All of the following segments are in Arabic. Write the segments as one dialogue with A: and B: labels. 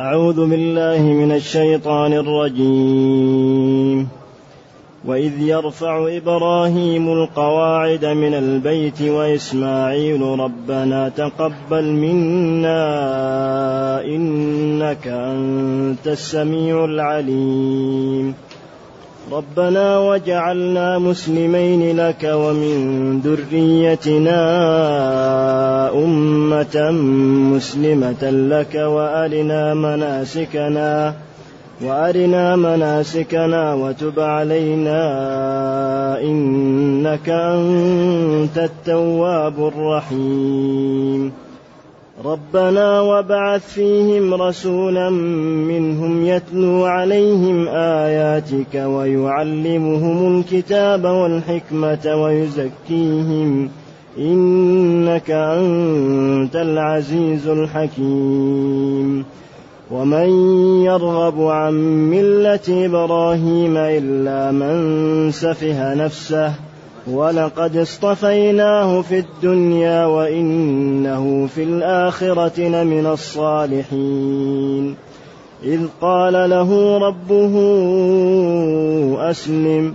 A: أعوذ بالله من الشيطان الرجيم. وإذ يرفع إبراهيم القواعد من البيت وإسماعيل ربنا تقبل منا إنك أنت السميع العليم. ربنا وجعلنا مسلمين لك ومن ذريتنا أمة مسلمة لك وأرنا مناسكنا وأرنا مناسكنا وتب علينا إنك أنت التواب الرحيم. ربنا وابعث فيهم رسولا منهم يتلو عليهم آياتك ويعلمهم الكتاب والحكمة ويزكيهم إنك أنت العزيز الحكيم. ومن يرغب عن ملة إبراهيم إلا من سفه نفسه ولقد اصطفيناه في الدنيا وإنه في الآخرة لمن الصالحين. إذ قال له ربه أسلم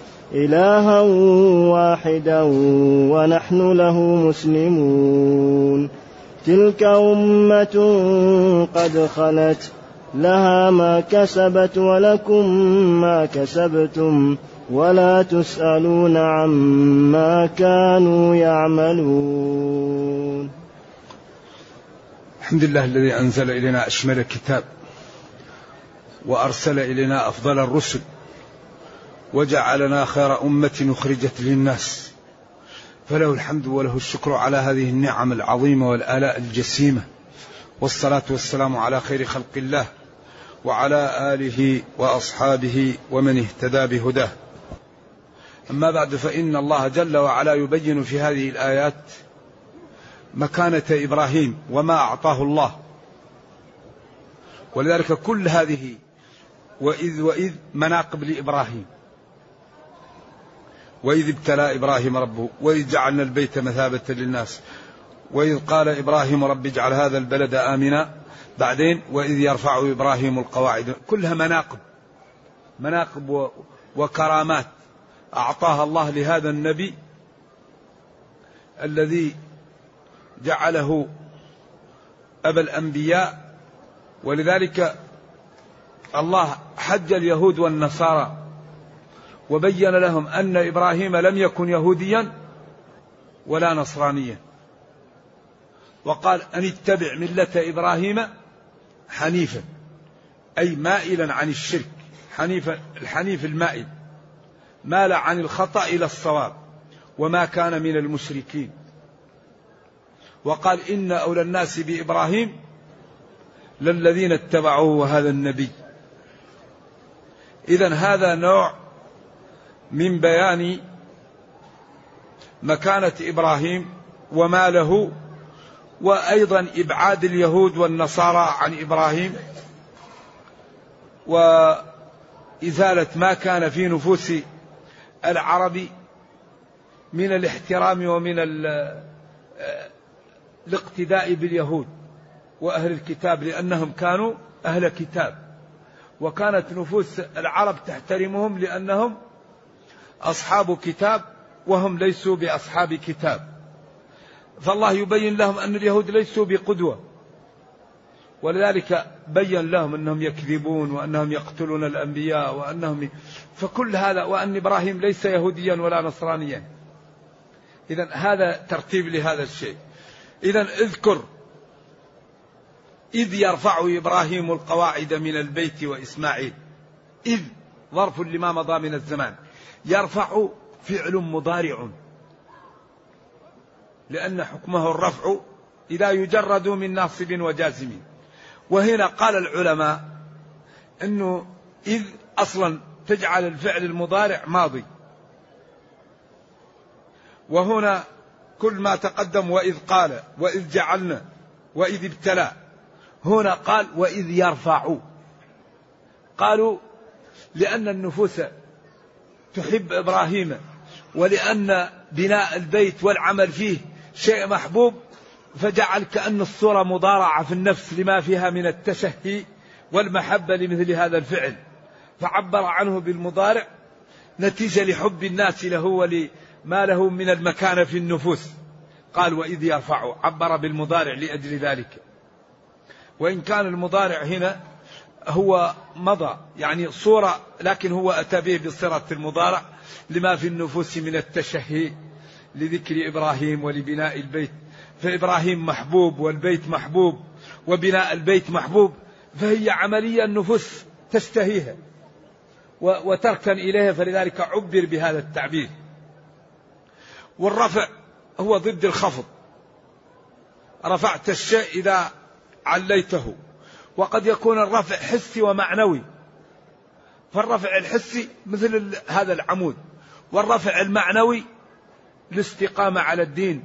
A: إلها واحدا ونحن له مسلمون. تلك أمة قد خلت لها ما كسبت ولكم ما كسبتم ولا تسألون عما كانوا يعملون.
B: الحمد لله الذي أنزل إلينا أشمل كتاب وأرسل إلينا أفضل الرسل وجعلنا خير أمة أخرجت للناس. فله الحمد وله الشكر على هذه النعم العظيمة والآلاء الجسيمة. والصلاة والسلام على خير خلق الله وعلى آله وأصحابه ومن اهتدى بهداه. أما بعد فإن الله جل وعلا يبين في هذه الآيات مكانة إبراهيم وما أعطاه الله. ولذلك كل هذه وإذ وإذ مناقب لإبراهيم. وإذ ابتلى إبراهيم ربه وإذ جعلنا البيت مثابة للناس وإذ قال إبراهيم رب اجعل هذا البلد آمنا. بعدين وإذ يرفع إبراهيم القواعد كلها مناقب مناقب وكرامات. أعطاها الله لهذا النبي الذي جعله أبا الأنبياء. ولذلك الله حج اليهود والنصارى وبين لهم أن إبراهيم لم يكن يهوديا ولا نصرانيا. وقال أن اتبع ملة إبراهيم حنيفا أي مائلا عن الشرك حنيفا الحنيف المائل. مال عن الخطأ إلى الصواب وما كان من المشركين. وقال إن أولى الناس بإبراهيم للذين اتبعوه وهذا النبي. إذا هذا نوع من بيان مكانة إبراهيم وما له وأيضا إبعاد اليهود والنصارى عن إبراهيم وإزالة ما كان في نفوس العرب من الاحترام ومن الاقتداء باليهود وأهل الكتاب لأنهم كانوا أهل كتاب وكانت نفوس العرب تحترمهم لأنهم أصحاب كتاب وهم ليسوا بأصحاب كتاب. فالله يبين لهم أن اليهود ليسوا بقدوة. ولذلك بين لهم أنهم يكذبون وأنهم يقتلون الأنبياء وأنهم فكل هذا وأن إبراهيم ليس يهوديا ولا نصرانيا. إذا هذا ترتيب لهذا الشيء. إذا اذكر إذ يرفع إبراهيم القواعد من البيت وإسماعيل. إذ ظرف لما مضى من الزمان. يرفع فعل مضارع. لأن حكمه الرفع إذا يجرد من ناصب وجازم. وهنا قال العلماء أنه إذ أصلا تجعل الفعل المضارع ماضي. وهنا كل ما تقدم وإذ قال وإذ جعلنا وإذ ابتلى. هنا قال وإذ يرفع. قالوا لأن النفوس تحب إبراهيم ولأن بناء البيت والعمل فيه شيء محبوب فجعل كأن الصورة مضارعة في النفس لما فيها من التشهي والمحبة لمثل هذا الفعل. فعبر عنه بالمضارع نتيجة لحب الناس له ولما له من المكانة في النفوس. قال وإذ يرفع. عبر بالمضارع لأجل ذلك. وإن كان المضارع هنا هو مضى يعني صورة لكن هو أتى به بصيغة المضارع لما في النفوس من التشهي لذكر إبراهيم ولبناء البيت. فإبراهيم محبوب والبيت محبوب وبناء البيت محبوب فهي عملية النفوس تشتهيها وتركن إليها فلذلك عبر بهذا التعبير. والرفع هو ضد الخفض. رفعت الشيء إذا عليته. وقد يكون الرفع حسي ومعنوي. فالرفع الحسي مثل هذا العمود. والرفع المعنوي الاستقامة على الدين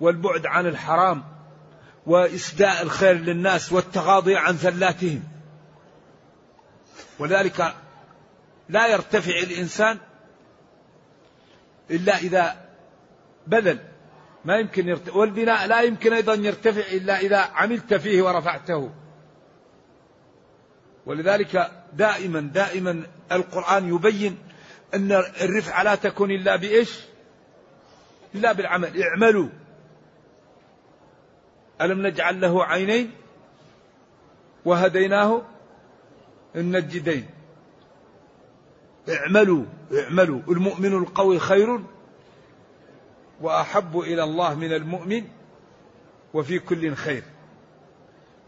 B: والبعد عن الحرام وإسداء الخير للناس والتغاضي عن زلاتهم ولذلك لا يرتفع الإنسان إلا إذا بذل. ما يمكن يرتفع والبناء لا يمكن أيضا يرتفع إلا إذا عملت فيه ورفعته. ولذلك دائما دائما القرآن يبين أن الرفعة لا تكون إلا بإيش؟ إلا بالعمل. اعملوا. ألم نجعل له عينين؟ وهديناه النجدين. اعملوا اعملوا. المؤمن القوي خير وأحب إلى الله من المؤمن وفي كل خير.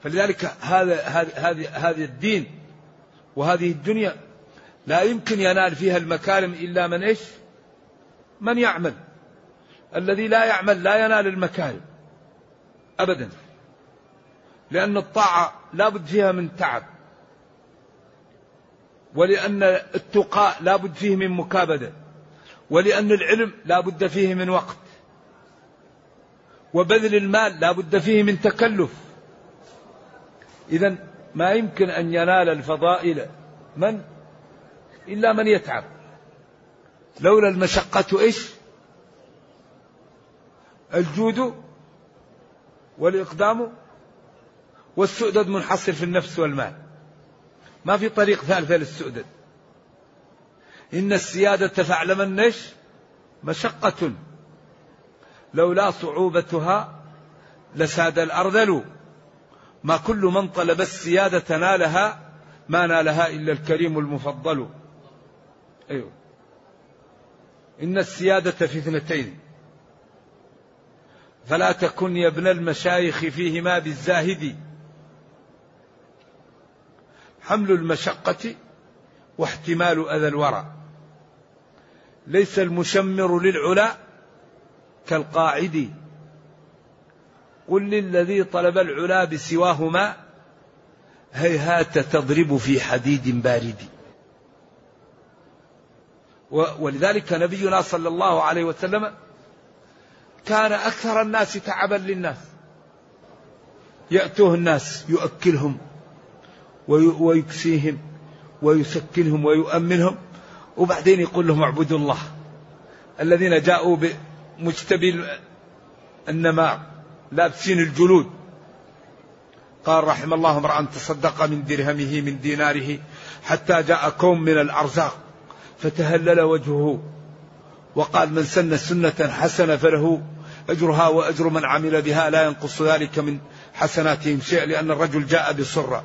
B: فلذلك هذا هذه هذه الدين وهذه الدنيا لا يمكن ينال فيها المكارم إلا من إيش؟ من يعمل. الذي لا يعمل لا ينال المكارم. ابدا. لأن الطاعة لا بد فيها من تعب. ولأن التقاء لا بد فيه من مكابدة. ولأن العلم لا بد فيه من وقت. وبذل المال لا بد فيه من تكلف. إذا ما يمكن أن ينال الفضائل من؟ إلا من يتعب. لولا المشقة إيش؟ الجود والإقدام والسؤدد منحصر في النفس والمال. ما في طريق ثالثة للسؤدد. إن السيادة فاعلمن إيش؟ مشقة. لولا صعوبتها لساد الأرذل. ما كل من طلب السيادة نالها ما نالها إلا الكريم المفضل. أيوه. إن السيادة في اثنتين. فلا تكن يا ابن المشايخ فيهما بالزاهد. حمل المشقة واحتمال أذى الورى. ليس المشمر للعلا كالقاعد. قل للذي طلب العلا بسواهما هيهات تضرب في حديد بارد. ولذلك نبينا صلى الله عليه وسلم كان أكثر الناس تعبا للناس. يأتوه الناس يؤكلهم ويكسيهم ويسكنهم ويؤمنهم وبعدين يقول لهم اعبدوا الله. الذين جاءوا بمجتبي النماء. لابسين الجلود. قال رحم الله امرأ تصدق من درهمه من ديناره حتى جاء كوم من الأرزاق فتهلل وجهه. وقال من سن سنة حسنة فله أجرها وأجر من عمل بها لا ينقص ذلك من حسناتهم شيء لأن الرجل جاء بسرة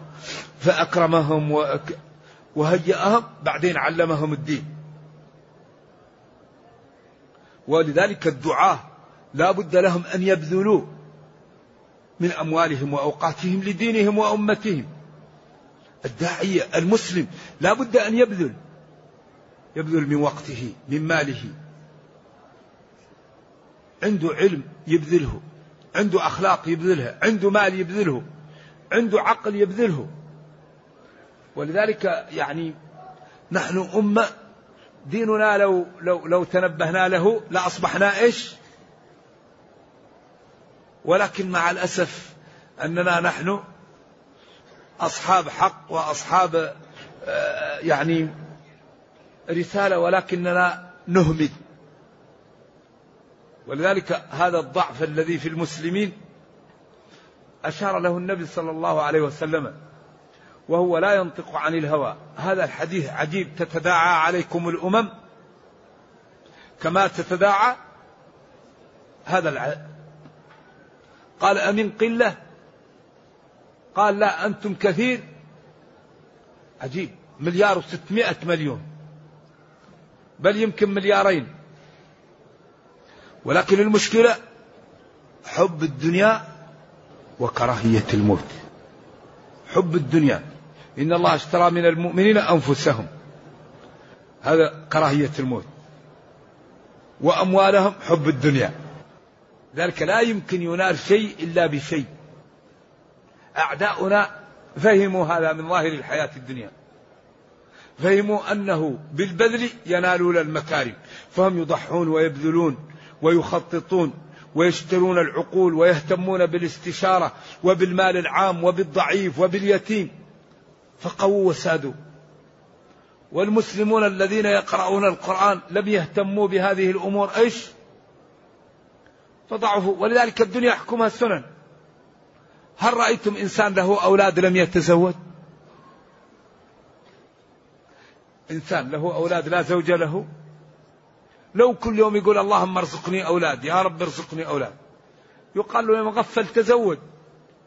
B: فأكرمهم وهيأهم بعدين علمهم الدين. ولذلك الدعاة لا بد لهم أن يبذلوا من أموالهم وأوقاتهم لدينهم وأمتهم. الداعية المسلم لا بد أن يبذل. يبذل من وقته من ماله. عنده علم يبذله. عنده أخلاق يبذلها. عنده مال يبذله. عنده عقل يبذله. ولذلك يعني نحن أمة ديننا لو لو لو تنبهنا له لأصبحنا إيش؟ ولكن مع الأسف أننا نحن أصحاب حق وأصحاب آه، يعني رسالة ولكننا نهمل ولذلك هذا الضعف الذي في المسلمين أشار له النبي صلى الله عليه وسلم وهو لا ينطق عن الهوى هذا الحديث عجيب تتداعى عليكم الأمم كما تتداعى هذا. قال أمن قلة؟ قال لا أنتم كثير. عجيب. مليار وستمائة مليون. بل يمكن مليارين. ولكن المشكلة حب الدنيا وكراهية الموت. حب الدنيا. إن الله اشترى من المؤمنين أنفسهم. هذا كراهية الموت. وأموالهم حب الدنيا. ذلك لا يمكن ينال شيء إلا بشيء. أعداؤنا فهموا هذا من ظاهر الحياة الدنيا. فهموا أنه بالبذل ينالون المكارم. فهم يضحون ويبذلون ويخططون ويشترون العقول ويهتمون بالاستشارة وبالمال العام وبالضعيف وباليتيم. فقووا وسادوا. والمسلمون الذين يقرؤون القرآن لم يهتموا بهذه الأمور. إيش؟ فضعفوا ولذلك الدنيا يحكمها السنن. هل رأيتم إنسان له أولاد لم يتزوج؟ إنسان له أولاد لا زوج له. لو كل يوم يقول اللهم ارزقني أولاد يا رب ارزقني أولاد. يقال له يا مغفل تزوج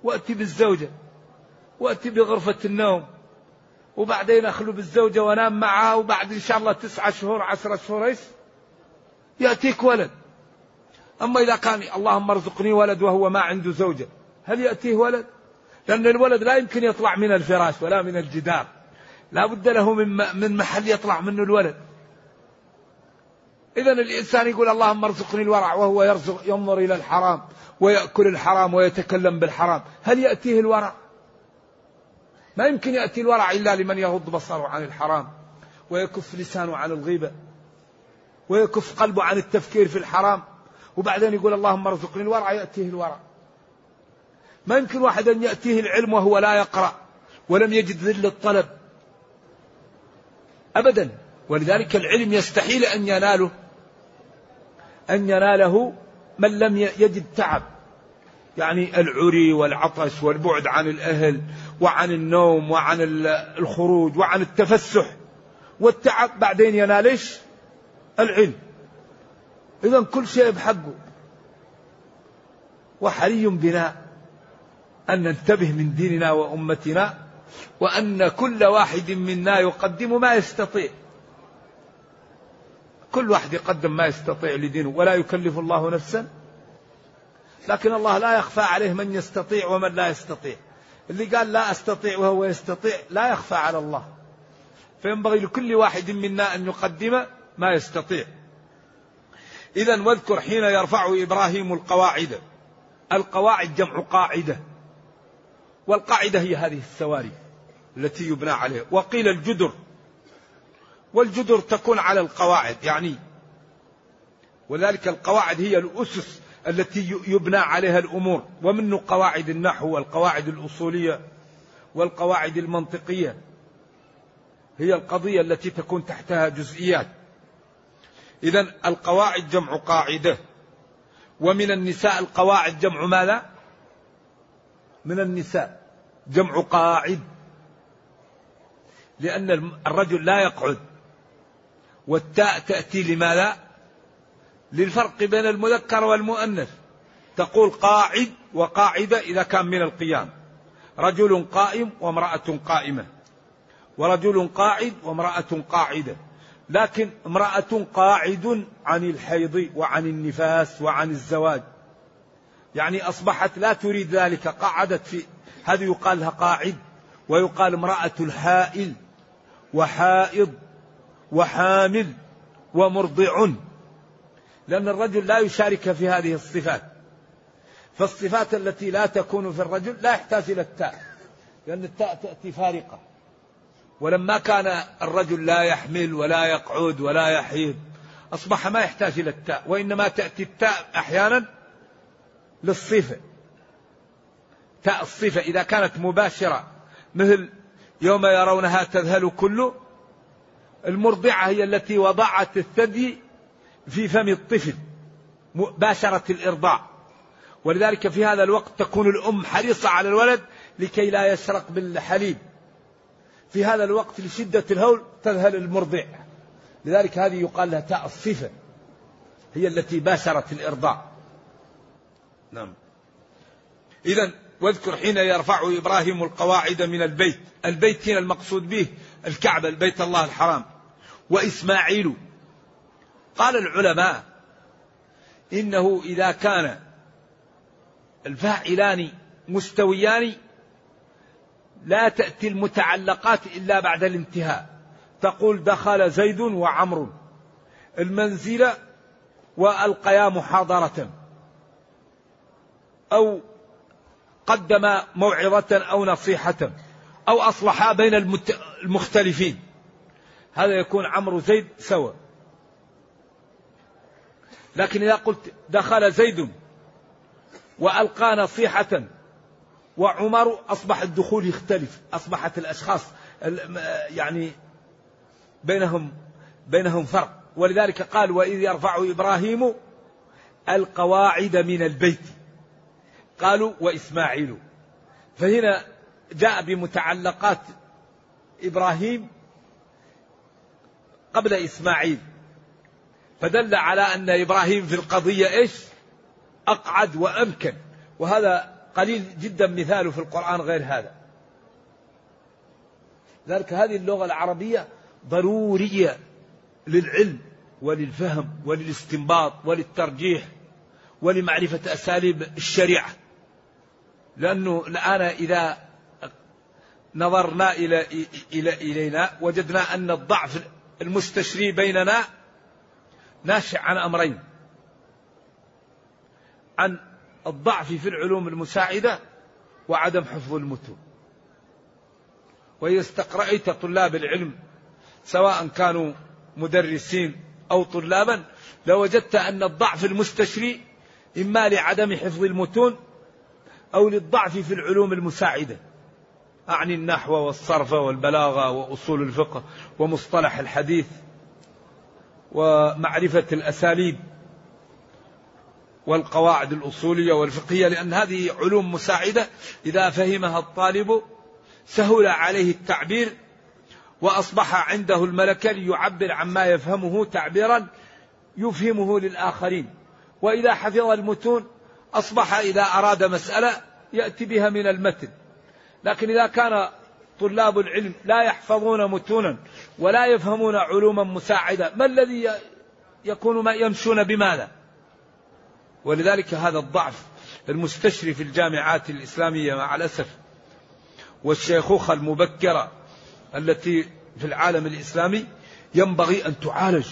B: وأتي بالزوجة وأتي بغرفة النوم وبعدين أخلو بالزوجة وأنام معها وبعد إن شاء الله تسعة شهور عشرة شهور إيش؟ يأتيك ولد. أما إذا كان اللهم ارزقني ولد وهو ما عنده زوجة. هل يأتيه ولد؟ لأن الولد لا يمكن يطلع من الفراش ولا من الجدار. لا بد له من من محل يطلع منه الولد. إذا الإنسان يقول اللهم ارزقني الورع وهو يرزق ينظر إلى الحرام ويأكل الحرام ويتكلم بالحرام. هل يأتيه الورع؟ ما يمكن يأتي الورع إلا لمن يغض بصره عن الحرام ويكف لسانه عن الغيبة ويكف قلبه عن التفكير في الحرام. وبعدين يقول اللهم ارزقني الورع يأتيه الورع. ما يمكن واحد أن يأتيه العلم وهو لا يقرأ ولم يجد ذل الطلب. أبدا. ولذلك العلم يستحيل أن يناله أن يناله من لم يجد تعب. يعني العري والعطش والبعد عن الأهل وعن النوم وعن الخروج وعن التفسح. والتعب بعدين ينال؟ العلم. إذا كل شيء بحقه. وحري بنا أن ننتبه من ديننا وأمتنا وأن كل واحد منا يقدم ما يستطيع. كل واحد يقدم ما يستطيع لدينه ولا يكلف الله نفسا. لكن الله لا يخفى عليه من يستطيع ومن لا يستطيع. اللي قال لا أستطيع وهو يستطيع لا يخفى على الله. فينبغي لكل واحد منا أن يقدم ما يستطيع. اذا واذكر حين يرفع إبراهيم القواعد. القواعد جمع قاعدة. والقاعدة هي هذه السواري التي يبنى عليها. وقيل الجدر. والجدر تكون على القواعد يعني وذلك القواعد هي الأسس التي يبنى عليها الأمور. ومنه قواعد النحو والقواعد الأصولية والقواعد المنطقية. هي القضية التي تكون تحتها جزئيات. إذا القواعد جمع قاعدة. ومن النساء القواعد جمع ماذا؟ من النساء جمع قاعد. لأن الرجل لا يقعد. والتاء تأتي لماذا؟ للفرق بين المذكر والمؤنث. تقول قاعد وقاعدة إذا كان من القيام. رجل قائم وامرأة قائمة. ورجل قاعد وامرأة قاعدة. لكن امرأة قاعد عن الحيض وعن النفاس وعن الزواج. يعني أصبحت لا تريد ذلك قعدت في هذه يقال لها قاعد ويقال امرأة الحائل وحائض وحامل ومرضع. لأن الرجل لا يشارك في هذه الصفات. فالصفات التي لا تكون في الرجل لا يحتاج إلى التاء لأن التاء تأتي فارقة. ولما كان الرجل لا يحمل ولا يقعد ولا يحيض أصبح ما يحتاج إلى التاء وإنما تأتي التاء أحيانا للصفة. تاء الصفة إذا كانت مباشرة مثل يوم يرونها تذهل كل المرضعة هي التي وضعت الثدي في فم الطفل باشرة الإرضاع. ولذلك في هذا الوقت تكون الأم حريصة على الولد لكي لا يشرق بالحليب. في هذا الوقت لشدة الهول تذهل المرضع. لذلك هذه يقال لها تاء الصفة هي التي باشرت الإرضاع نعم. إذا واذكر حين يرفع إبراهيم القواعد من البيت. البيت هنا المقصود به؟ الكعبة البيت الله الحرام. وإسماعيل. قال العلماء إنه إذا كان الفاعلان مستويان لا تأتي المتعلقات إلا بعد الانتهاء. تقول دخل زيد وعمر. المنزل وألقيا محاضرة. أو قدم موعظة أو نصيحة. أو أصلحا بين المختلفين. هذا يكون عمرو زيد سوا. لكن إذا قلت دخل زيد وألقى نصيحة وعمر أصبح الدخول يختلف أصبحت الأشخاص يعني بينهم بينهم فرق. ولذلك قال وإذ يرفع إبراهيم القواعد من البيت قالوا وإسماعيل فهنا جاء بمتعلقات إبراهيم قبل إسماعيل. فدل على أن إبراهيم في القضية إيش؟ أقعد وأمكن. وهذا قليل جدا مثاله في القرآن غير هذا. ذلك هذه اللغة العربية ضرورية للعلم وللفهم وللاستنباط وللترجيح ولمعرفة أساليب الشريعة. لأنه الآن إذا نظرنا إلى إلى إلينا وجدنا أن الضعف المستشري بيننا ناشئ عن أمرين. عن الضعف في العلوم المساعدة وعدم حفظ المتون. وإذا استقرأت طلاب العلم سواء كانوا مدرسين أو طلابا لوجدت أن الضعف المستشري إما لعدم حفظ المتون أو للضعف في العلوم المساعدة. أعني النحو والصرف والبلاغة وأصول الفقه ومصطلح الحديث ومعرفة الأساليب. والقواعد الأصولية والفقهية لأن هذه علوم مساعدة. إذا فهمها الطالب سهل عليه التعبير وأصبح عنده الملكة ليعبر عما يفهمه تعبيرا يفهمه للآخرين. وإذا حفظ المتون أصبح إذا أراد مسألة يأتي بها من المتن. لكن إذا كان طلاب العلم لا يحفظون متونا ولا يفهمون علوما مساعدة ما الذي يكون ما يمشون بماذا؟ ولذلك هذا الضعف المستشري في الجامعات الإسلامية مع الأسف والشيخوخة المبكرة التي في العالم الإسلامي ينبغي أن تعالج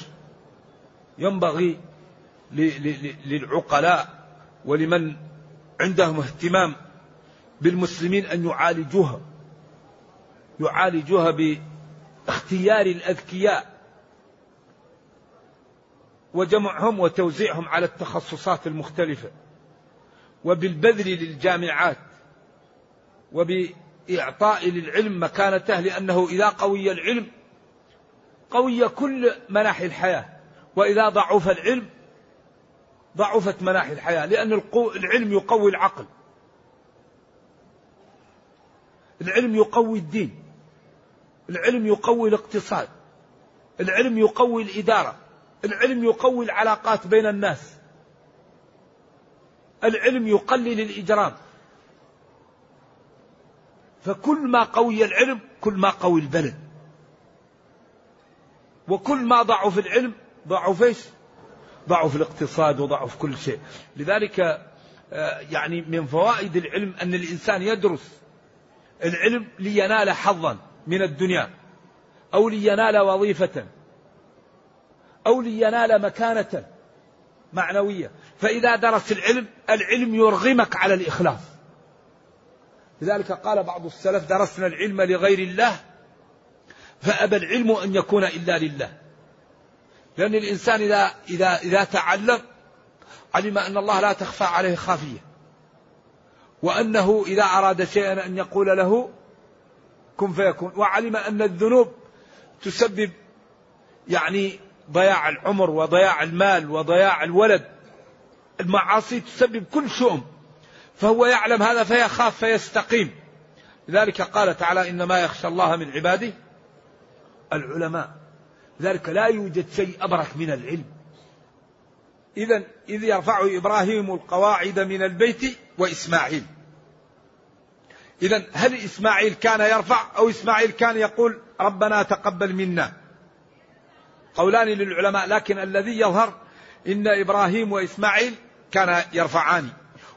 B: ينبغي للعقلاء ولمن عندهم اهتمام بالمسلمين أن يعالجوها يعالجوها باختيار الأذكياء. وجمعهم وتوزيعهم على التخصصات المختلفة. وبالبذل للجامعات وبإعطاء للعلم مكانته لأنه إذا قوي العلم قوي كل مناحي الحياة. وإذا ضعف العلم ضعفت مناحي الحياة لأن العلم يقوي العقل. العلم يقوي الدين. العلم يقوي الاقتصاد. العلم يقوي الإدارة. العلم يقوي العلاقات بين الناس. العلم يقلل الإجرام. فكل ما قوي العلم كل ما قوي البلد. وكل ما ضعوا في العلم ضعوا في إيش؟ ضعوا في الاقتصاد وضعوا في كل شيء. لذلك آه، يعني من فوائد العلم أن الإنسان يدرس. العلم لينال حظا من الدنيا أو لينال وظيفة. أو لينال مكانة معنوية. فإذا درس العلم العلم يرغمك على الإخلاص. لذلك قال بعض السلف درسنا العلم لغير الله فأبى العلم أن يكون إلا لله. لأن الإنسان إذا إذا إذا تعلم علم أن الله لا تخفى عليه خافية. وأنه إذا أراد شيئا أن يقول له كن فيكون. وعلم أن الذنوب تسبب يعني ضياع العمر وضياع المال وضياع الولد. المعاصي تسبب كل شؤم. فهو يعلم هذا فيخاف فيستقيم. لذلك قال تعالى إنما يخشى الله من عباده العلماء. لذلك لا يوجد شيء أبرك من العلم. إذا إذ يرفع إبراهيم القواعد من البيت وإسماعيل. إذا هل إسماعيل كان يرفع أو إسماعيل كان يقول ربنا تقبل منا؟ قولان للعلماء لكن الذي يظهر إن إبراهيم وإسماعيل كان يرفعان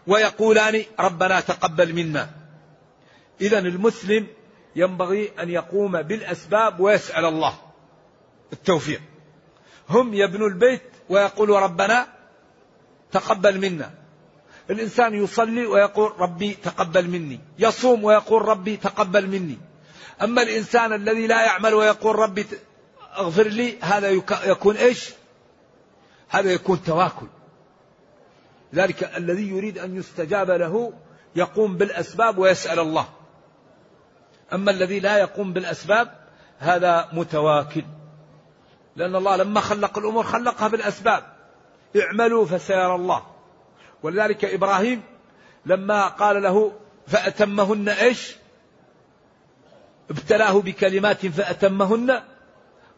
B: ويقولان ربنا تقبل منا. إذا المسلم ينبغي أن يقوم بالأسباب ويسأل الله التوفيق. هم يبنوا البيت ويقولوا ربنا تقبل منا. الإنسان يصلي ويقول ربي تقبل مني. يصوم ويقول ربي تقبل مني. أما الإنسان الذي لا يعمل ويقول ربي أغفر لي هذا يكون إيش؟ هذا يكون تواكل. ذلك الذي يريد أن يستجاب له يقوم بالأسباب ويسأل الله. أما الذي لا يقوم بالأسباب هذا متواكل. لأن الله لما خلق الأمور خلقها بالأسباب. اعملوا فسيرى الله. ولذلك إبراهيم لما قال له فأتمهن إيش؟ ابتلاه بكلمات فأتمهن.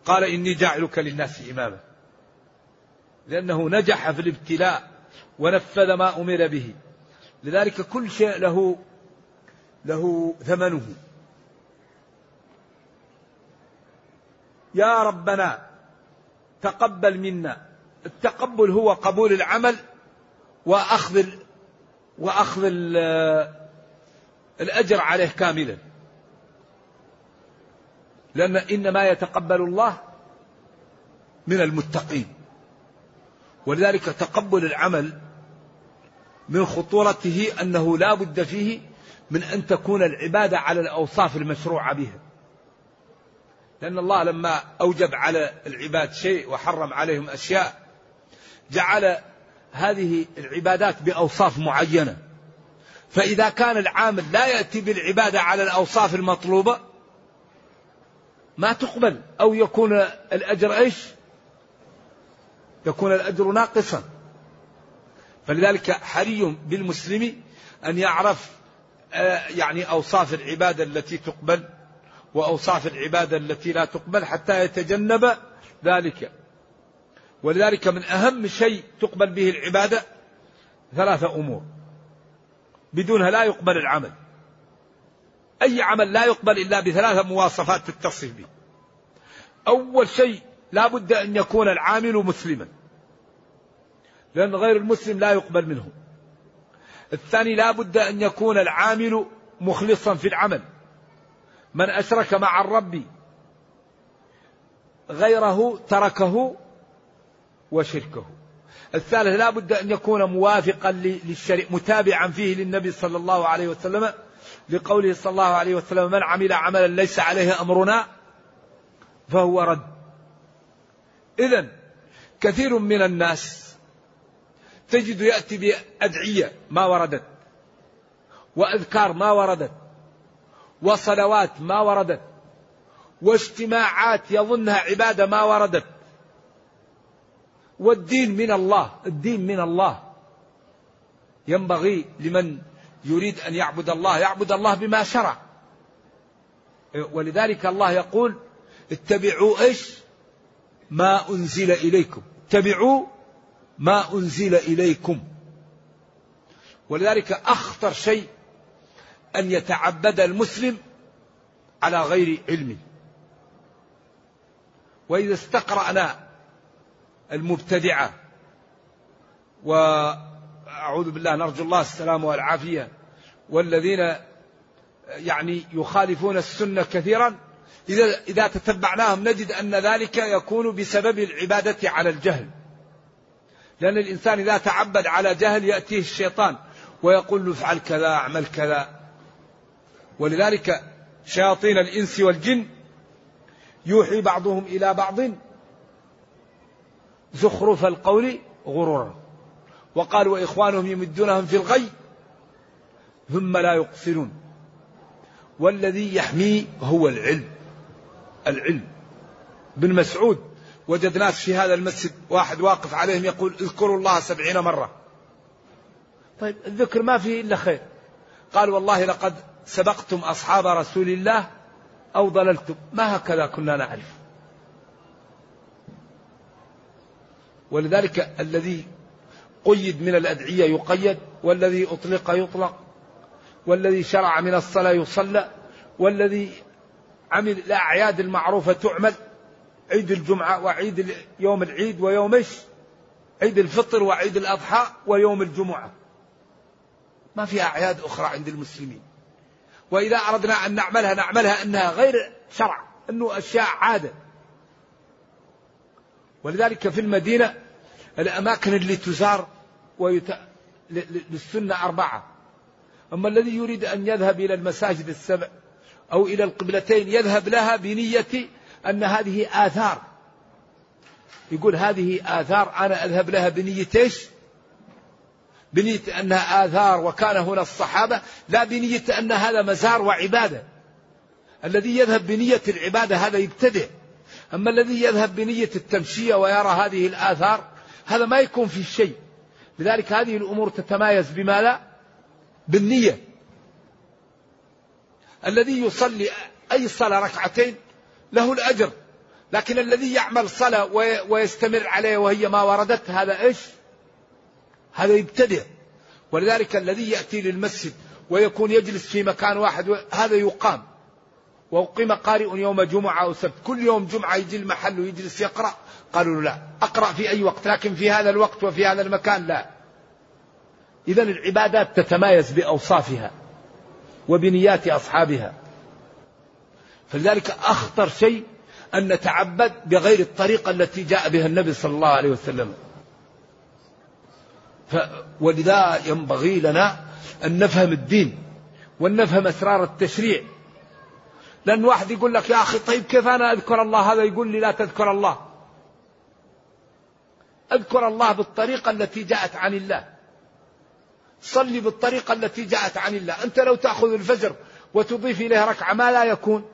B: قال إني جاعلك للناس إماما. لأنه نجح في الابتلاء ونفذ ما أمر به. لذلك كل شيء له له ثمنه. يا ربنا تقبل منا. التقبل هو قبول العمل وأخذ وأخذ الأجر عليه كاملا. لأن إنما يتقبل الله من المتقين. ولذلك تقبل العمل من خطورته أنه لا بد فيه من أن تكون العبادة على الأوصاف المشروعة بها. لأن الله لما أوجب على العباد شيء وحرم عليهم أشياء جعل هذه العبادات بأوصاف معينة. فإذا كان العامل لا يأتي بالعبادة على الأوصاف المطلوبة ما تقبل أو يكون الأجر إيش؟ يكون الأجر ناقصا. فلذلك حري بالمسلم أن يعرف آه، يعني أوصاف العبادة التي تقبل وأوصاف العبادة التي لا تقبل حتى يتجنب ذلك. ولذلك من أهم شيء تقبل به العبادة ثلاثة أمور. بدونها لا يقبل العمل. أي عمل لا يقبل إلا بثلاثة مواصفات تتصف به. أول شيء لا بد أن يكون العامل مسلما. لأن غير المسلم لا يقبل منه. الثاني لا بد أن يكون العامل مخلصا في العمل. من أشرك مع الرب غيره تركه وشركه. الثالث لا بد أن يكون موافقا للشريع متابعا فيه للنبي صلى الله عليه وسلم لقوله صلى الله عليه وسلم من عمل عملا ليس عليه أمرنا فهو رد. إذا كثير من الناس تجد يأتي بأدعية ما وردت وأذكار ما وردت وصلوات ما وردت واجتماعات يظنها عبادة ما وردت. والدين من الله الدين من الله. ينبغي لمن يريد أن يعبد الله يعبد الله بما شرع. ولذلك الله يقول اتبعوا إيش؟ ما أنزل إليكم. اتبعوا ما أنزل إليكم. ولذلك أخطر شيء أن يتعبد المسلم على غير علم. وإذا استقرأنا المبتدعة وأعوذ بالله نرجو الله السلامة والعافية والذين يعني يخالفون السنة كثيرا إذا إذا تتبعناهم نجد أن ذلك يكون بسبب العبادة على الجهل. لأن الإنسان إذا تعبد على جهل يأتيه الشيطان ويقول له افعل كذا اعمل كذا. ولذلك شياطين الإنس والجن يوحي بعضهم إلى بعض زخرف القول غرورا وقال وإخوانهم يمدونهم في الغي ثم لا يقصرون والذي يحميه هو العلم العلم. بن مسعود وجد ناس في هذا المسجد واحد واقف عليهم يقول اذكروا الله سبعين مرة. طيب الذكر ما فيه إلا خير. قال والله لقد سبقتم أصحاب رسول الله أو ضللتم. ما هكذا كنا نعرف؟ ولذلك الذي قيد من الأدعية يقيد والذي أطلق يطلق والذي شرع من الصلاة يصلى والذي عمل الأعياد المعروفة تعمل عيد الجمعة وعيد يوم العيد ويوم إيش؟ عيد الفطر وعيد الأضحى ويوم الجمعة. ما في أعياد أخرى عند المسلمين. وإذا أردنا أن نعملها نعملها أنها غير شرع أنه أشياء عادة. ولذلك في المدينة الأماكن اللي تزار ويت... للسنة أربعة. أما الذي يريد أن يذهب إلى المساجد السبع أو إلى القبلتين يذهب لها بنية أن هذه آثار. يقول هذه آثار أنا أذهب لها بنية إيش؟ بنية أنها آثار وكان هنا الصحابة لا بنية أن هذا مزار وعبادة. الذي يذهب بنية العبادة هذا يبتدع أما الذي يذهب بنية التمشية ويرى هذه الآثار هذا ما يكون في شيء. لذلك هذه الأمور تتمايز بما لا؟ بالنية. الذي يصلي أي صلاة ركعتين له الأجر. لكن الذي يعمل صلاة ويستمر عليه وهي ما وردت هذا إيش؟ هذا يبتدع. ولذلك الذي يأتي للمسجد ويكون يجلس في مكان واحد هذا يقام. وأقيم قارئ يوم جمعة أو سبت. كل يوم جمعة يجي المحل ويجلس يقرأ. قالوا لا. أقرأ في أي وقت لكن في هذا الوقت وفي هذا المكان لا. إذا العبادات تتمايز بأوصافها وبنيات أصحابها. فلذلك أخطر شيء أن نتعبد بغير الطريقة التي جاء بها النبي صلى الله عليه وسلم. ف ولذا ينبغي لنا أن نفهم الدين وأن نفهم أسرار التشريع لأن واحد يقول لك يا أخي طيب كيف أنا أذكر الله؟ هذا يقول لي لا تذكر الله. أذكر الله بالطريقة التي جاءت عن الله. صلي بالطريقة التي جاءت عن الله. أنت لو تأخذ الفجر وتضيف إليه ركعة ما لا يكون.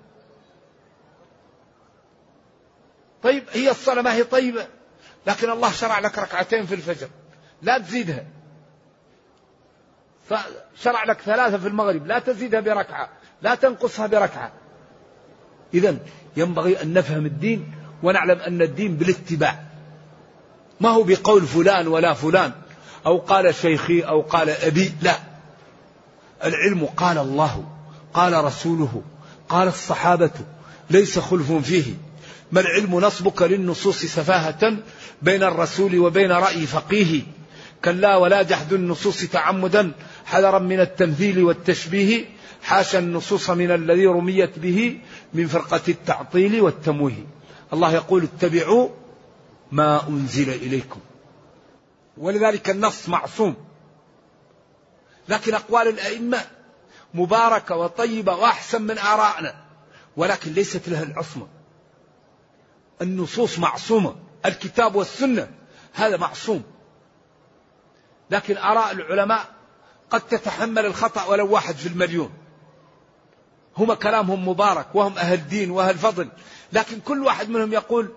B: طيب هي الصلاة ما هي طيبة. لكن الله شرع لك ركعتين في الفجر. لا تزيدها. شرع لك ثلاثة في المغرب. لا تزيدها بركعة. لا تنقصها بركعة. إذا ينبغي أن نفهم الدين ونعلم أن الدين بالاتباع. ما هو بقول فلان ولا فلان؟ أو قال شيخي أو قال أبي؟ لا. العلم قال الله قال رسوله قال الصحابة ليس خلف فيه. ما العلم نصبك للنصوص سفاهة بين الرسول وبين رأي فقيه؟ كلا ولا جحد النصوص تعمدا حذرا من التمثيل والتشبيه حاشا النصوص من الذي رميت به من فرقة التعطيل والتمويه. الله يقول اتبعوا ما أنزل إليكم. ولذلك النص معصوم. لكن أقوال الأئمة مباركة وطيبة وأحسن من آرائنا ولكن ليست لها العصمة. النصوص معصومة. الكتاب والسنة. هذا معصوم. لكن آراء العلماء قد تتحمل الخطأ ولو واحد في المليون. هم كلامهم مبارك وهم أهل دين وأهل فضل. لكن كل واحد منهم يقول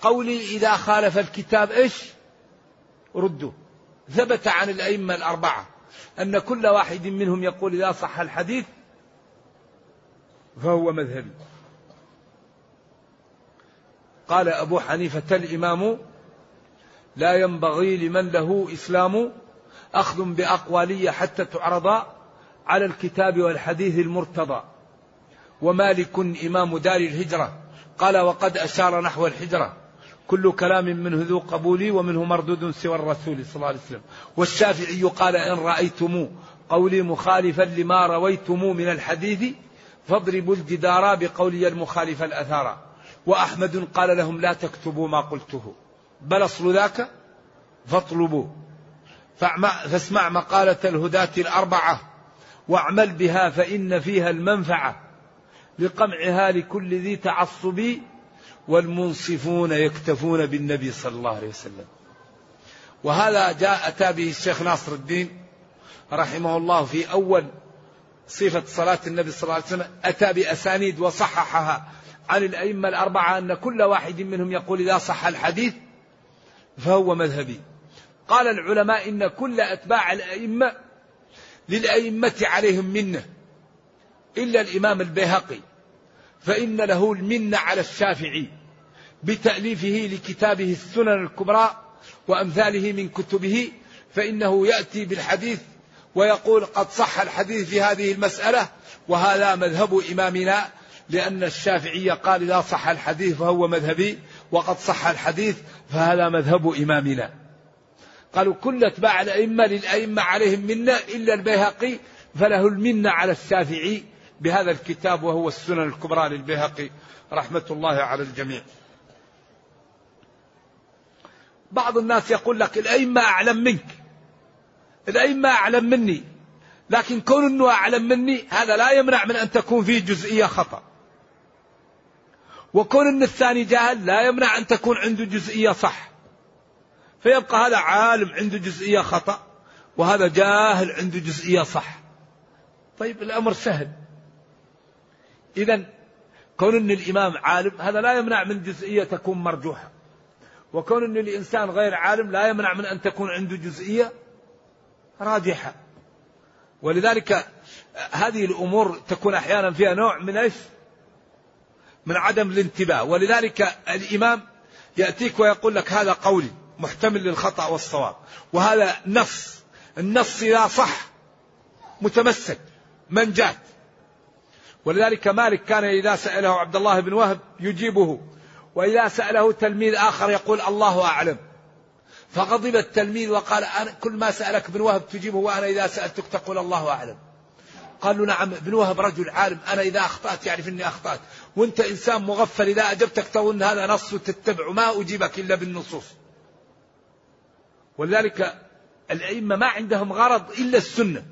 B: قولي إذا خالف الكتاب إيش؟ ردوا ثبت عن الأئمة الأربعة أن كل واحد منهم يقول إذا صح الحديث فهو مذهبي. قال أبو حنيفة الإمام لا ينبغي لمن له إسلام أخذ بأقوالية حتى تعرض على الكتاب والحديث المرتضى. ومالك إمام دار الهجرة. قال وقد أشار نحو الحجرة كل كلام منه ذو قبول ومنه مردود سوى الرسول صلى الله عليه وسلم. والشافعي قال إن رأيتم قولي مخالفا لما رويتم من الحديث فاضربوا الجدار بقولي المخالف الأثار. وأحمد قال لهم لا تكتبوا ما قلته. بل أصل ذاك؟ فاطلبوا. فاسمع مقالة الهداة الأربعة واعمل بها فإن فيها المنفعة لقمعها لكل ذي تعصب والمنصفون يكتفون بالنبي صلى الله عليه وسلم. وهذا جاء أتى به الشيخ ناصر الدين رحمه الله في أول صفة صلاة النبي صلى الله عليه وسلم أتى بأسانيد وصححها عن الأئمة الأربعة أن كل واحد منهم يقول إذا صح الحديث فهو مذهبي. قال العلماء إن كل أتباع الأئمة للأئمة عليهم منة إلا الإمام البيهقي فإن له المنة على الشافعي بتأليفه لكتابه السنن الكبرى وأمثاله من كتبه فإنه يأتي بالحديث ويقول قد صح الحديث في هذه المسألة وهذا مذهب إمامنا لأن الشافعي قال إذا صح الحديث فهو مذهبي وقد صح الحديث فهذا مذهب إمامنا. قالوا كل اتباع الأئمة للأئمة عليهم منة إلا البيهقي فله المنة على الشافعي بهذا الكتاب وهو السنن الكبرى للبيهقي. رحمة الله على الجميع. بعض الناس يقول لك الأئمة أعلم منك. الأئمة أعلم مني. لكن كون أنه أعلم مني هذا لا يمنع من أن تكون فيه جزئية خطأ. وكون أن الثاني جاهل لا يمنع أن تكون عنده جزئية صح. فيبقى هذا عالم عنده جزئية خطأ وهذا جاهل عنده جزئية صح. طيب الأمر سهل. إذا كون أن الإمام عالم هذا لا يمنع من جزئية تكون مرجوحة. وكون أن الإنسان غير عالم لا يمنع من أن تكون عنده جزئية راجحة. ولذلك هذه الأمور تكون أحيانا فيها نوع من إيش؟ من عدم الانتباه. ولذلك الإمام يأتيك ويقول لك هذا قولي. محتمل للخطأ والصواب. وهذا نص. النص إذا صح. متمسك. من جات ولذلك مالك كان إذا سأله عبد الله بن وهب يجيبه. وإذا سأله تلميذ آخر يقول الله أعلم. فغضب التلميذ وقال أنا كل ما سألك ابن وهب تجيبه وأنا إذا سألتك تقول الله أعلم. قال له نعم ابن وهب رجل عالم. أنا إذا أخطأت يعرف أني أخطأت. وأنت إنسان مغفل إذا أجبتك تظن هذا نص وتتبع ما أجيبك إلا بالنصوص. ولذلك الأئمة ما عندهم غرض إلا السنة.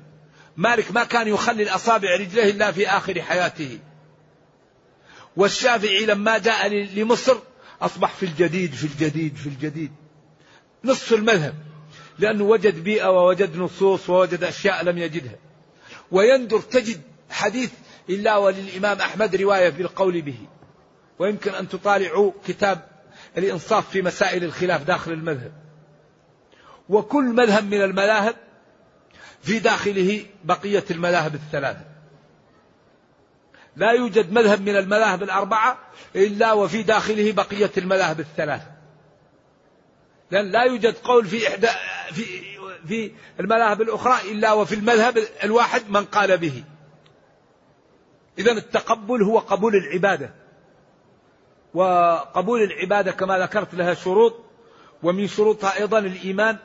B: مالك ما كان يخلي الأصابع رجليه إلا في آخر حياته. والشافعي لما جاء لمصر أصبح في الجديد في الجديد في الجديد. نصف المذهب. لأنه وجد بيئة ووجد نصوص ووجد أشياء لم يجدها. ويندر تجد حديث إلا وللإمام أحمد رواية بالقول به. ويمكن أن تطالعوا كتاب الإنصاف في مسائل الخلاف داخل المذهب. وكل مذهب من المذاهب في داخله بقية المذاهب الثلاثة. لا يوجد مذهب من المذاهب الأربعة إلا وفي داخله بقية المذاهب الثلاثة. لأن لا يوجد قول في إحدى في في المذاهب الأخرى إلا وفي المذهب الواحد من قال به. إذا التقبل هو قبول العبادة. وقبول العبادة كما ذكرت لها شروط ومن شروطها أيضا الإيمان.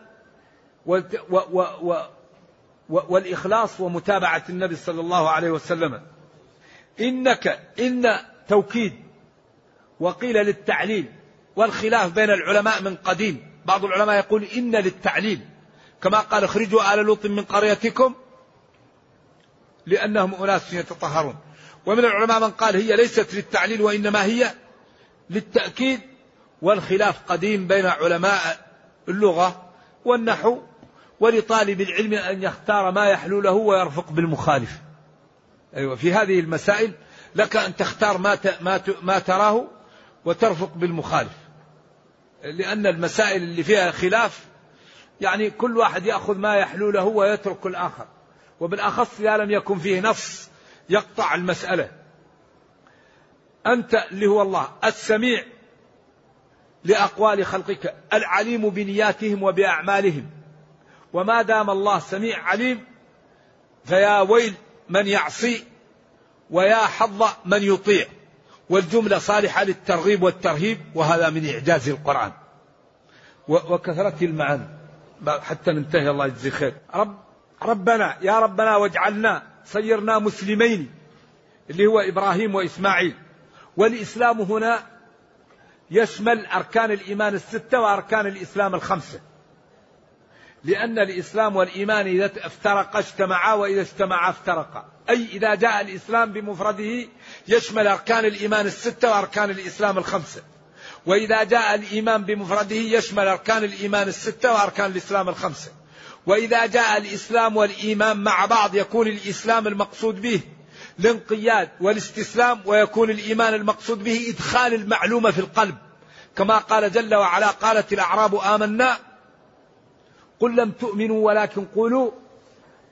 B: والإخلاص ومتابعة النبي صلى الله عليه وسلم. إنك إن توكيد وقيل للتعليل والخلاف بين العلماء من قديم. بعض العلماء يقول إن للتعليل. كما قال اخرجوا آل لوط من قريتكم لأنهم أناس يتطهرون. ومن العلماء من قال هي ليست للتعليل وإنما هي للتأكيد والخلاف قديم بين علماء اللغة والنحو ولطالب العلم أن يختار ما يحلو له ويرفق بالمخالف. أيوة في هذه المسائل لك أن تختار ما ما ما تراه وترفق بالمخالف. لأن المسائل اللي فيها خلاف يعني كل واحد يأخذ ما يحلو له ويترك الآخر. وبالأخص إذا لم يكن فيه نص يقطع المسألة. أنت اللي هو الله السميع لأقوال خلقك العليم بنياتهم وبأعمالهم. وما دام الله سميع عليم فيا ويل من يعصي ويا حظ من يطيع. والجملة صالحة للترغيب والترهيب وهذا من إعجاز القرآن. وكثرة المعاني. حتى ننتهي. الله يجزي خير. رب ربنا يا ربنا واجعلنا صيرنا مسلمين اللي هو إبراهيم وإسماعيل. والإسلام هنا يشمل أركان الإيمان الستة وأركان الإسلام الخمسة. لأن الإسلام والإيمان إذا افترقا اجتمعا وإذا اجتمعا افترقا. أي إذا جاء الإسلام بمفرده يشمل أركان الإيمان الستة وأركان الإسلام الخمسة. وإذا جاء الإيمان بمفرده يشمل أركان الإيمان الستة وأركان الإسلام الخمسة. وإذا جاء الإسلام والإيمان مع بعض يكون الإسلام المقصود به الانقياد والاستسلام ويكون الإيمان المقصود به إدخال المعلومة في القلب. كما قال جل وعلا قالت الأعراب آمنا قل لم تؤمنوا ولكن قولوا.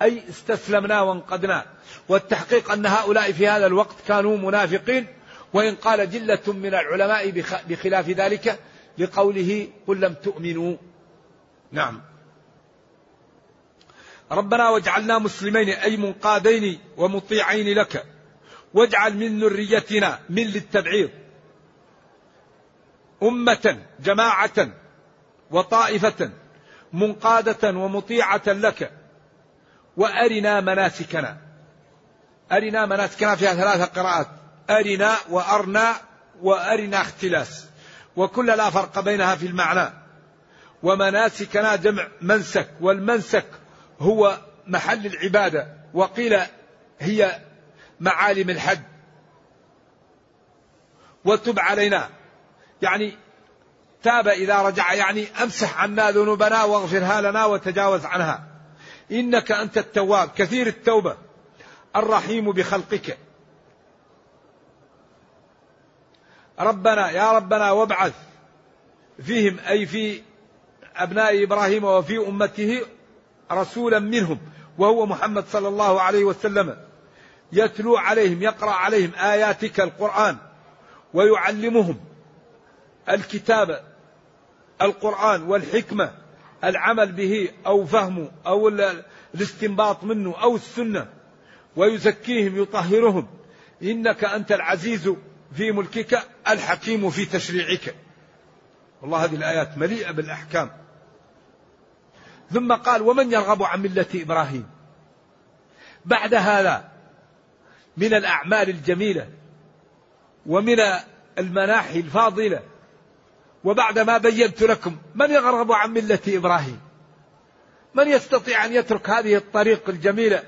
B: أي استسلمنا وانقدنا والتحقيق أن هؤلاء في هذا الوقت كانوا منافقين. وإن قال جلة من العلماء بخلاف ذلك لقوله قل لم تؤمنوا. نعم. ربنا واجعلنا مسلمين أي منقادين ومطيعين لك. واجعل من ذريتنا من للتبعيض. أمة جماعة وطائفة منقادة ومطيعة لك. وأرنا مناسكنا. أرنا مناسكنا فيها ثلاثة قراءات. أرنا وأرنا وأرنا اختلاس. وكل لا فرق بينها في المعنى. ومناسكنا جمع منسك. والمنسك هو محل العبادة. وقيل هي معالم الحج. وتب علينا. يعني تاب إذا رجع يعني أمسح عنا ذنوبنا واغفرها لنا وتجاوز عنها. إنك أنت التواب كثير التوبة. الرحيم بخلقك. ربنا يا ربنا وابعث فيهم أي في أبناء إبراهيم وفي أمته رسولا منهم وهو محمد صلى الله عليه وسلم. يتلو عليهم يقرأ عليهم آياتك القرآن ويعلمهم الكتاب القرآن والحكمة العمل به أو فهمه أو الاستنباط منه أو السنة. ويزكيهم يطهرهم. إنك أنت العزيز في ملكك الحكيم في تشريعك. والله هذه الآيات مليئة بالأحكام. ثم قال ومن يرغب عن ملة إبراهيم؟ بعد هذا من الأعمال الجميلة ومن المناحي الفاضلة وبعد ما بينت لكم من يرغب عن ملة إبراهيم؟ من يستطيع أن يترك هذه الطريق الجميلة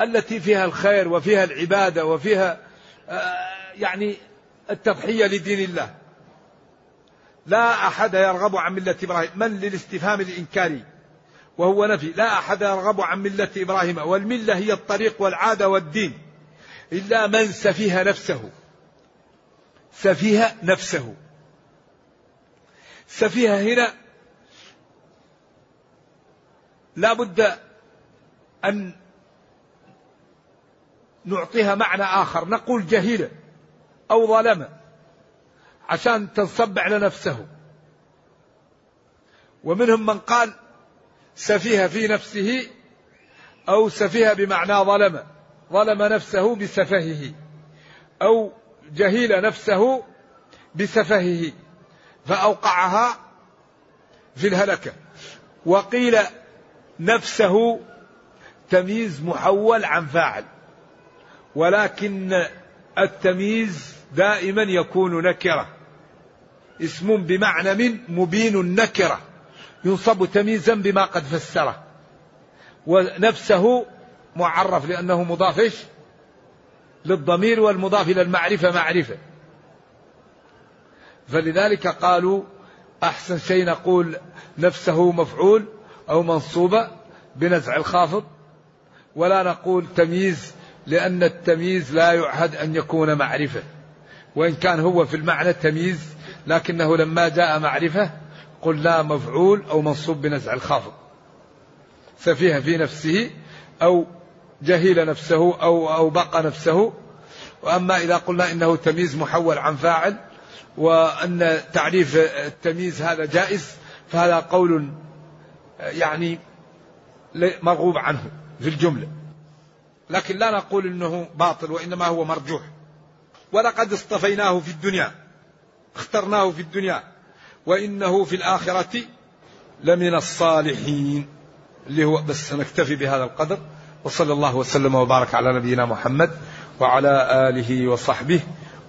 B: التي فيها الخير وفيها العبادة وفيها آه، يعني التضحية لدين الله؟ لا أحد يرغب عن ملة إبراهيم. من للاستفهام الإنكاري؟ وهو نفي. لا أحد يرغب عن ملة إبراهيم. والملة هي الطريق والعادة والدين. إلا من سفيه نفسه. سفيه نفسه. سفيه هنا. لا بد أن نعطيها معنى آخر. نقول جهيلة أو ظلمة عشان تنصب على نفسه ومنهم من قال سفيه في نفسه أو سفيه بمعنى ظلم ظلم نفسه بسفهه أو جهيل نفسه بسفهه. فأوقعها في الهلكة. وقيل نفسه تمييز محول عن فاعل. ولكن التمييز دائما يكون نكرة. اسم بمعنى من مبين نكرة ينصب تمييزا بما قد فسره. ونفسه معرف لأنه مضاف للضمير والمضاف إلى المعرفة معرفة. فلذلك قالوا أحسن شيء نقول نفسه مفعول أو منصوبة بنزع الخافض ولا نقول تمييز لأن التمييز لا يعهد أن يكون معرفة. وإن كان هو في المعنى تمييز لكنه لما جاء معرفة قلنا مفعول أو منصوب بنزع الخافض. سفيه في نفسه أو جهل نفسه أو أو بقى نفسه. وأما إذا قلنا إنه تمييز محول عن فاعل وأن تعريف التمييز هذا جائز فهذا قول يعني مرغوب عنه في الجملة. لكن لا نقول إنه باطل وإنما هو مرجوح. ولقد اصطفيناه في الدنيا اخترناه في الدنيا وإنه في الآخرة لمن الصالحين اللي هو بس نكتفي بهذا القدر. وصلى الله وسلم وبارك على نبينا محمد وعلى آله وصحبه